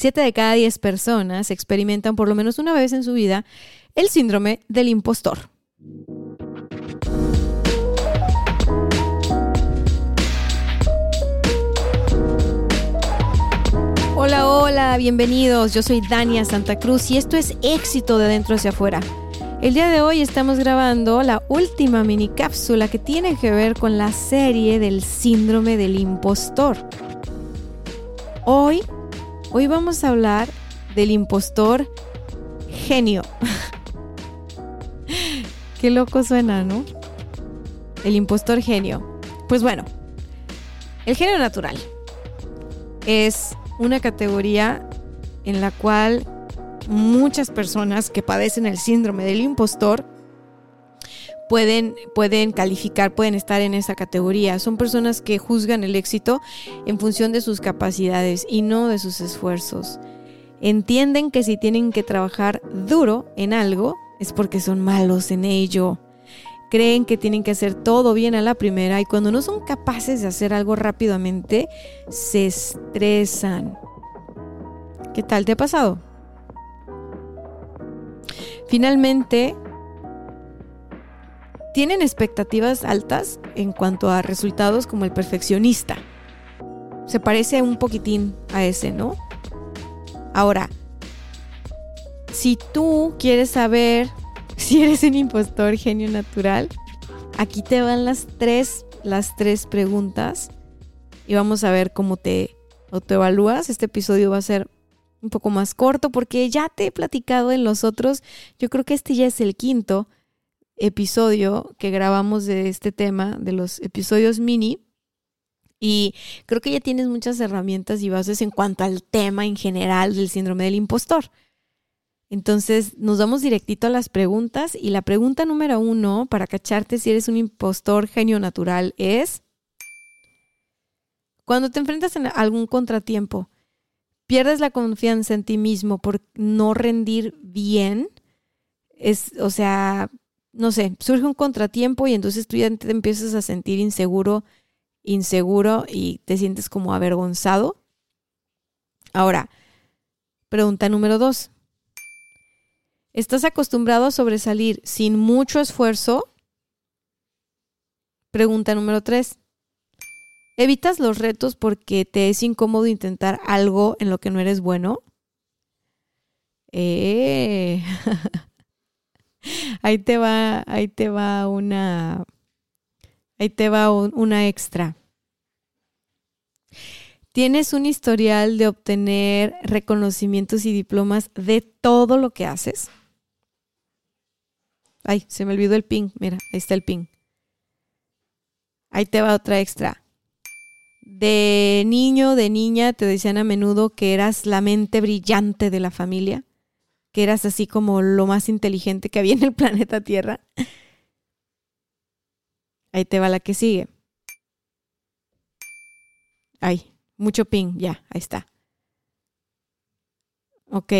Siete de cada diez personas experimentan por lo menos una vez en su vida el síndrome del impostor. Hola, hola, bienvenidos. Yo soy Dania Santa Cruz y esto es éxito de dentro hacia afuera. El día de hoy estamos grabando la última mini cápsula que tiene que ver con la serie del síndrome del impostor. Hoy, hoy vamos a hablar del impostor genio. Qué loco suena, ¿no? El impostor genio. Pues bueno, el genio natural es una categoría en la cual muchas personas que padecen el síndrome del impostor pueden, pueden calificar, pueden estar en esa categoría. Son personas que juzgan el éxito en función de sus capacidades y no de sus esfuerzos. Entienden que si tienen que trabajar duro en algo es porque son malos en ello. Creen que tienen que hacer todo bien a la primera y cuando no son capaces de hacer algo rápidamente, se estresan. ¿Qué tal te ha pasado? Finalmente, tienen expectativas altas en cuanto a resultados como el perfeccionista. Se parece un poquitín a ese, ¿no? Ahora, si tú quieres saber si eres un impostor genio natural, aquí te van las tres, las tres preguntas y vamos a ver cómo te autoevalúas. Este episodio va a ser un poco más corto porque ya te he platicado en los otros. Yo creo que este ya es el quinto episodio que grabamos de este tema, de los episodios mini. Y creo que ya tienes muchas herramientas y bases en cuanto al tema en general del síndrome del impostor. Entonces nos vamos directito a las preguntas y la pregunta número uno para cacharte si eres un impostor genio natural es, cuando te enfrentas a algún contratiempo, pierdes la confianza en ti mismo por no rendir bien, es, o sea, no sé, surge un contratiempo y entonces tú ya te empiezas a sentir inseguro, inseguro y te sientes como avergonzado. Ahora, pregunta número dos. ¿Estás acostumbrado a sobresalir sin mucho esfuerzo? Pregunta número tres. ¿Evitas los retos porque te es incómodo intentar algo en lo que no eres bueno? Eh. ahí te va, ahí te va una, ahí te va un, una extra. ¿Tienes un historial de obtener reconocimientos y diplomas de todo lo que haces? Ay, se me olvidó el ping. Mira, ahí está el ping. Ahí te va otra extra. De niño, de niña, te decían a menudo que eras la mente brillante de la familia, eras así como lo más inteligente que había en el planeta Tierra. Ahí te va la que sigue. Ay, mucho ping, ya, ahí está. Ok.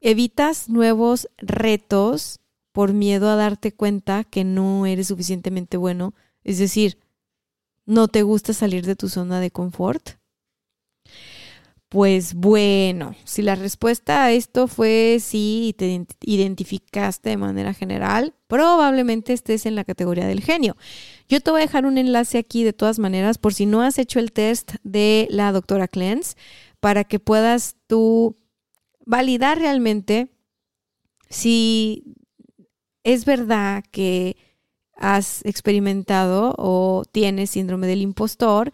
Evitas nuevos retos por miedo a darte cuenta que no eres suficientemente bueno. Es decir, no te gusta salir de tu zona de confort. Pues bueno, si la respuesta a esto fue sí y te identificaste de manera general, probablemente estés en la categoría del genio. Yo te voy a dejar un enlace aquí de todas maneras por si no has hecho el test de la doctora Clens para que puedas tú validar realmente si es verdad que has experimentado o tienes síndrome del impostor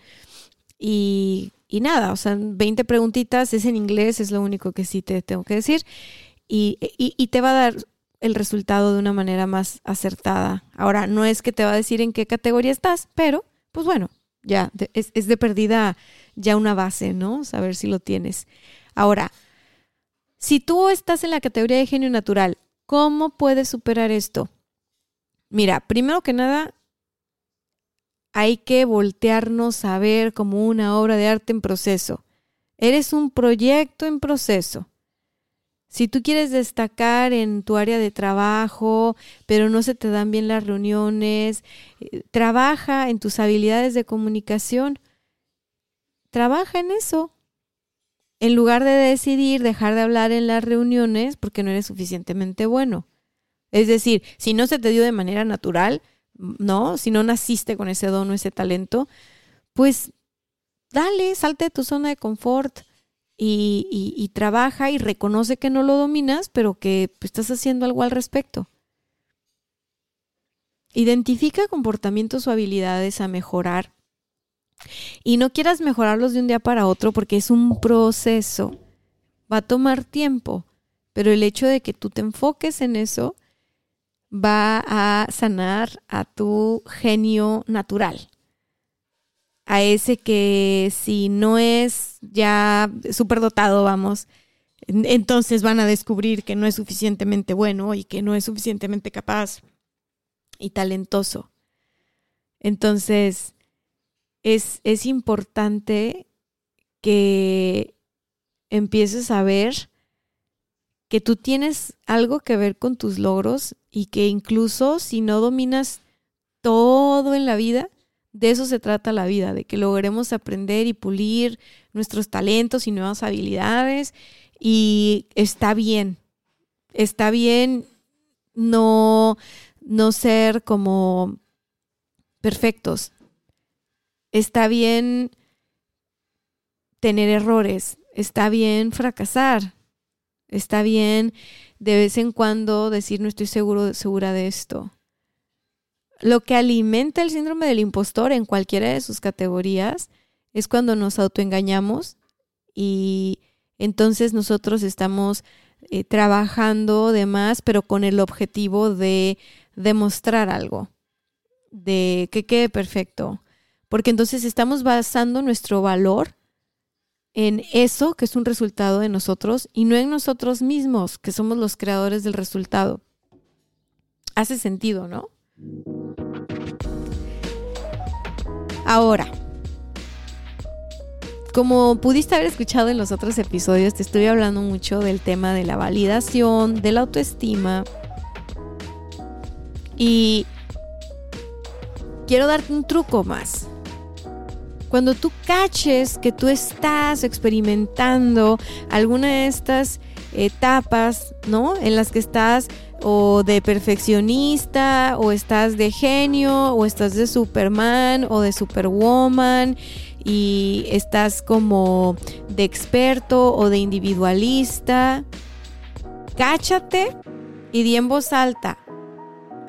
y, y, nada, o sea, 20 preguntitas, es en inglés, es lo único que sí te tengo que decir y, y, te va a dar el resultado de una manera más acertada. Ahora, no es que te va a decir en qué categoría estás, pero pues bueno, ya es, es de perdida ya una base, ¿no? Saber si lo tienes. Ahora, si tú estás en la categoría de genio natural, ¿cómo puedes superar esto? Mira, primero que nada, hay que voltearnos a ver como una obra de arte en proceso. Eres un proyecto en proceso. Si tú quieres destacar en tu área de trabajo, pero no se te dan bien las reuniones, eh, trabaja en tus habilidades de comunicación. Trabaja en eso. En lugar de decidir dejar de hablar en las reuniones porque no eres suficientemente bueno. Es decir, si no se te dio de manera natural, ¿no? Si no naciste con ese don o ese talento, pues dale, salte de tu zona de confort y, trabaja y reconoce que no lo dominas, pero que pues, estás haciendo algo al respecto. Identifica comportamientos o habilidades a mejorar y no quieras mejorarlos de un día para otro porque es un proceso. Va a tomar tiempo, pero el hecho de que tú te enfoques en eso va a sanar a tu genio natural a ese que si no es ya súper dotado, vamos, entonces van a descubrir que no es suficientemente bueno y que no es suficientemente capaz y talentoso. Entonces, es, es importante que empieces a ver que tú tienes algo que ver con tus logros y que incluso si no dominas todo en la vida, de eso se trata la vida, de que logremos aprender y pulir nuestros talentos y nuevas habilidades. Y está bien, está bien no, no ser como perfectos. Está bien tener errores, está bien fracasar, está bien de vez en cuando decir no estoy seguro, segura de esto. Lo que alimenta el síndrome del impostor en cualquiera de sus categorías es cuando nos autoengañamos y entonces nosotros estamos eh, trabajando de más, pero con el objetivo de demostrar algo, de que quede perfecto. Porque entonces estamos basando nuestro valor en eso que es un resultado de nosotros y no en nosotros mismos, que somos los creadores del resultado. Hace sentido, ¿no? Ahora, como pudiste haber escuchado en los otros episodios, te estoy hablando mucho del tema de la validación, de la autoestima. Y quiero darte un truco más. Cuando tú caches que tú estás experimentando alguna de estas etapas, ¿no? En las que estás o de perfeccionista, o estás de genio, o estás de Superman, o de Superwoman, y estás como de experto o de individualista. Cáchate y di en voz alta.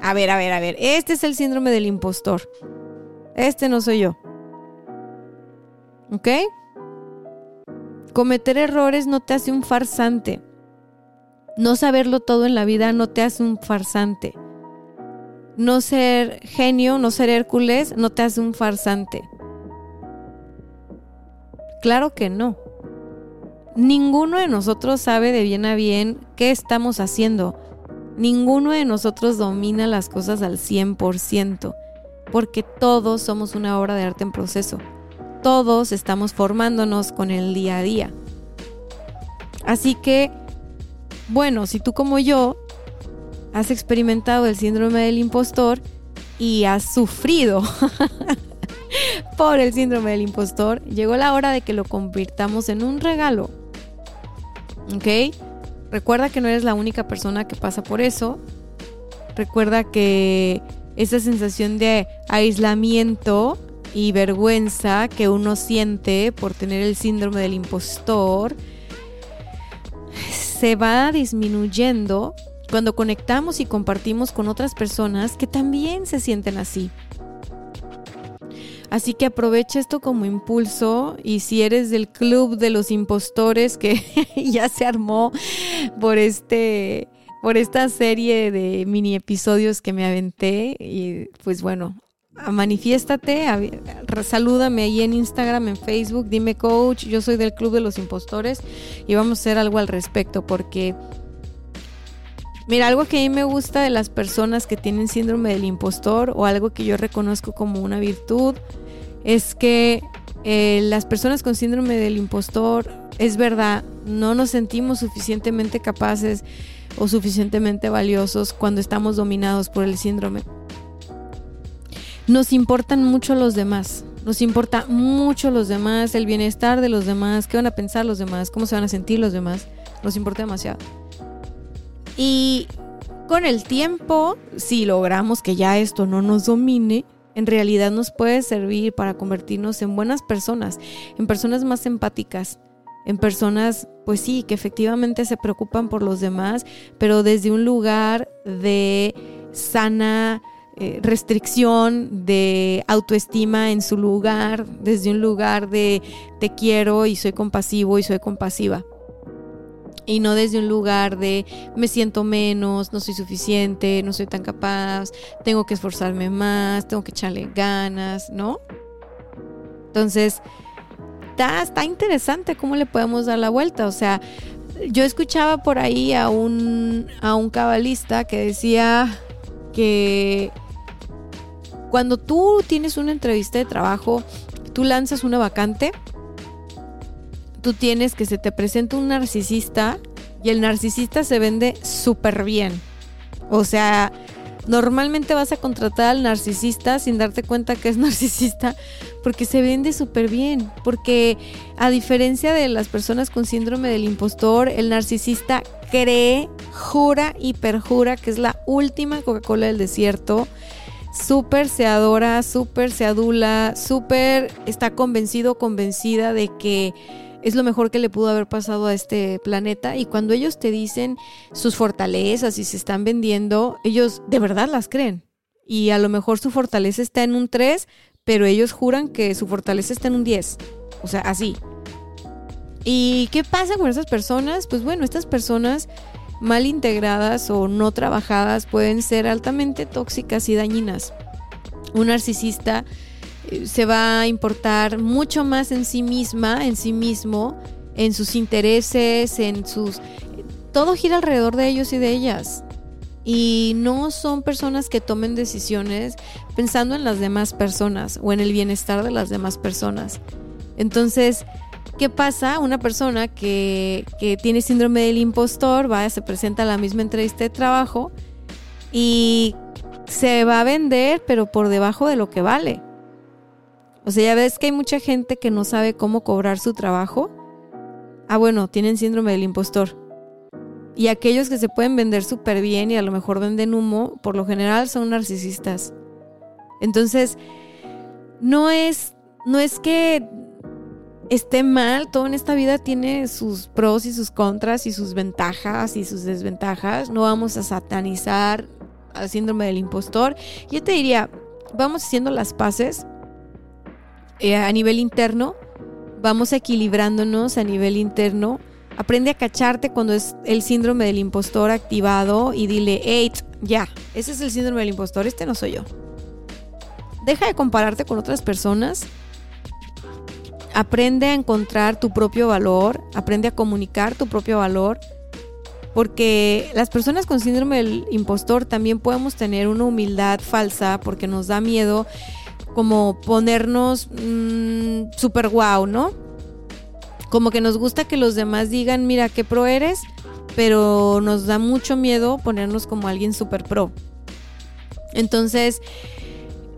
A ver, a ver, a ver, este es el síndrome del impostor. Este no soy yo. ¿Ok? Cometer errores no te hace un farsante. No saberlo todo en la vida no te hace un farsante. No ser genio, no ser Hércules, no te hace un farsante. Claro que no. Ninguno de nosotros sabe de bien a bien qué estamos haciendo. Ninguno de nosotros domina las cosas al 100%, porque todos somos una obra de arte en proceso. Todos estamos formándonos con el día a día. Así que bueno, si tú como yo has experimentado el síndrome del impostor y has sufrido por el síndrome del impostor, llegó la hora de que lo convirtamos en un regalo. ¿Ok? Recuerda que no eres la única persona que pasa por eso. Recuerda que esa sensación de aislamiento y vergüenza que uno siente por tener el síndrome del impostor se va disminuyendo cuando conectamos y compartimos con otras personas que también se sienten así. Así que aprovecha esto como impulso y si eres del club de los impostores que ya se armó por este por esta serie de mini episodios que me aventé. Y pues bueno, manifiéstate, salúdame ahí en Instagram, en Facebook, dime coach, yo soy del Club de los Impostores y vamos a hacer algo al respecto porque, mira, algo que a mí me gusta de las personas que tienen síndrome del impostor o algo que yo reconozco como una virtud es que eh, las personas con síndrome del impostor, es verdad, no nos sentimos suficientemente capaces o suficientemente valiosos cuando estamos dominados por el síndrome. Nos importan mucho los demás, nos importa mucho los demás, el bienestar de los demás, qué van a pensar los demás, cómo se van a sentir los demás, nos importa demasiado. Y con el tiempo, si logramos que ya esto no nos domine, en realidad nos puede servir para convertirnos en buenas personas, en personas más empáticas, en personas, pues sí, que efectivamente se preocupan por los demás, pero desde un lugar de sana eh, restricción, de autoestima en su lugar, desde un lugar de te quiero y soy compasivo y soy compasiva. Y no desde un lugar de me siento menos, no soy suficiente, no soy tan capaz, tengo que esforzarme más, tengo que echarle ganas, ¿no? Entonces, está, interesante cómo le podemos dar la vuelta. O sea, yo escuchaba por ahí a un, a un cabalista que decía que cuando tú tienes una entrevista de trabajo, tú lanzas una vacante, tú tienes que se te presenta un narcisista y el narcisista se vende súper bien. O sea, Normalmente vas a contratar al narcisista sin darte cuenta que es narcisista porque se vende súper bien. Porque a diferencia de las personas con síndrome del impostor, el narcisista cree, jura y perjura que es la última Coca-Cola del desierto. Súper se adora, súper se adula, súper está convencido, convencida de que es lo mejor que le pudo haber pasado a este planeta y cuando ellos te dicen sus fortalezas y se están vendiendo, ellos de verdad las creen. Y a lo mejor su fortaleza está en un 3, pero ellos juran que su fortaleza está en un 10. O sea, así. ¿Y qué pasa con esas personas? Pues bueno, estas personas mal integradas o no trabajadas pueden ser altamente tóxicas y dañinas. Un narcisista se va a importar mucho más en sí misma, en sí mismo, en sus intereses, en sus... Todo gira alrededor de ellos y de ellas. Y no son personas que tomen decisiones pensando en las demás personas o en el bienestar de las demás personas. Entonces, ¿qué pasa? Una persona que, que tiene síndrome del impostor va, se presenta a la misma entrevista de trabajo y se va a vender, pero por debajo de lo que vale. O sea, ya ves que hay mucha gente que no sabe cómo cobrar su trabajo. Ah, bueno, tienen síndrome del impostor. Y aquellos que se pueden vender súper bien y a lo mejor venden humo, por lo general son narcisistas. Entonces, no es, no es que esté mal, todo en esta vida tiene sus pros y sus contras y sus ventajas y sus desventajas. No vamos a satanizar al síndrome del impostor. Yo te diría, vamos haciendo las paces eh, a nivel interno, vamos equilibrándonos a nivel interno. Aprende a cacharte cuando es el síndrome del impostor activado y dile, hey, ya, ese es el síndrome del impostor, este no soy yo. Deja de compararte con otras personas. Aprende a encontrar tu propio valor, aprende a comunicar tu propio valor, porque las personas con síndrome del impostor también podemos tener una humildad falsa porque nos da miedo como ponernos mm, super guau, ¿no? Como que nos gusta que los demás digan, mira, qué pro eres, pero nos da mucho miedo ponernos como alguien super pro. Entonces,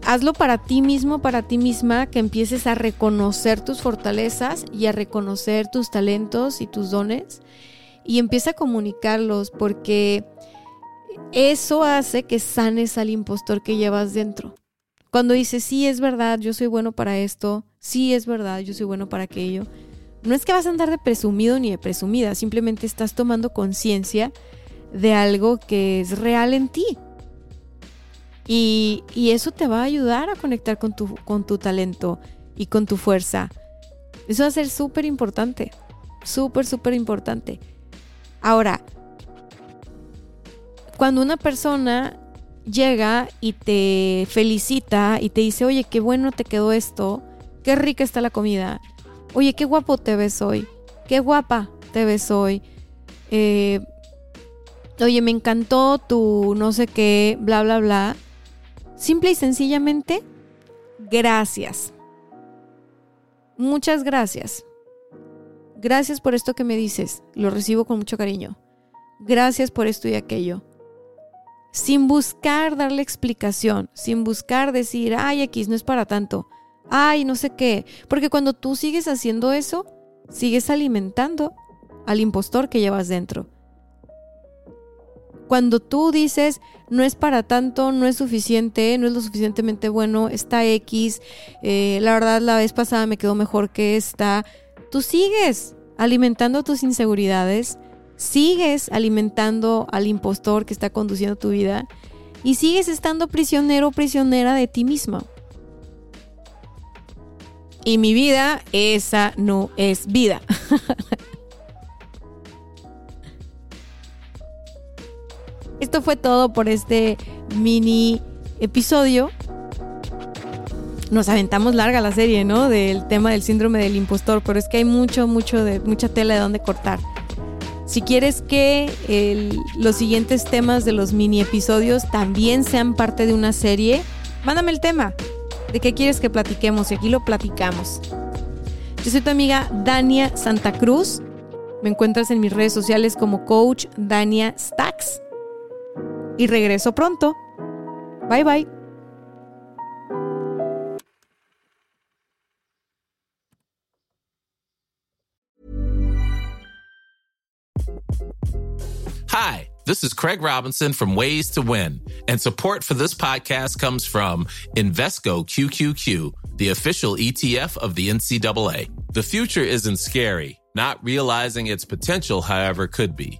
hazlo para ti mismo, para ti misma, que empieces a reconocer tus fortalezas y a reconocer tus talentos y tus dones y empieza a comunicarlos porque eso hace que sanes al impostor que llevas dentro. Cuando dices, sí, es verdad, yo soy bueno para esto, sí, es verdad, yo soy bueno para aquello, no es que vas a andar de presumido ni de presumida, simplemente estás tomando conciencia de algo que es real en ti. Y, y, eso te va a ayudar a conectar con tu, con tu talento y con tu fuerza. Eso va a ser súper importante, súper, súper importante. Ahora, cuando una persona llega y te felicita y te dice, oye, qué bueno te quedó esto, qué rica está la comida, oye, qué guapo te ves hoy, qué guapa te ves hoy, eh, oye, me encantó tu no sé qué, bla, bla, bla. Simple y sencillamente, gracias. Muchas gracias. Gracias por esto que me dices. Lo recibo con mucho cariño. Gracias por esto y aquello. Sin buscar darle explicación, sin buscar decir, ay, X no es para tanto, ay, no sé qué. Porque cuando tú sigues haciendo eso, sigues alimentando al impostor que llevas dentro. Cuando tú dices, no es para tanto, no es suficiente, no es lo suficientemente bueno, está X, eh, la verdad la vez pasada me quedó mejor que esta, tú sigues alimentando tus inseguridades, sigues alimentando al impostor que está conduciendo tu vida y sigues estando prisionero o prisionera de ti misma. Y mi vida, esa no es vida. Esto fue todo por este mini episodio. Nos aventamos larga la serie, ¿no? Del tema del síndrome del impostor, pero es que hay mucho, mucho de mucha tela de donde cortar. Si quieres que los siguientes temas de los mini episodios también sean parte de una serie, mándame el tema. ¿De qué quieres que platiquemos? Y aquí lo platicamos. Yo soy tu amiga Dania Santa Cruz. Me encuentras en mis redes sociales como coach Dania Stacks y regreso pronto. Bye bye. Hi, this is Craig Robinson from Ways to Win, and support for this podcast comes from Invesco QQQ, the official ETF of the NCAA. The future isn't scary. Not realizing its potential, however, could be.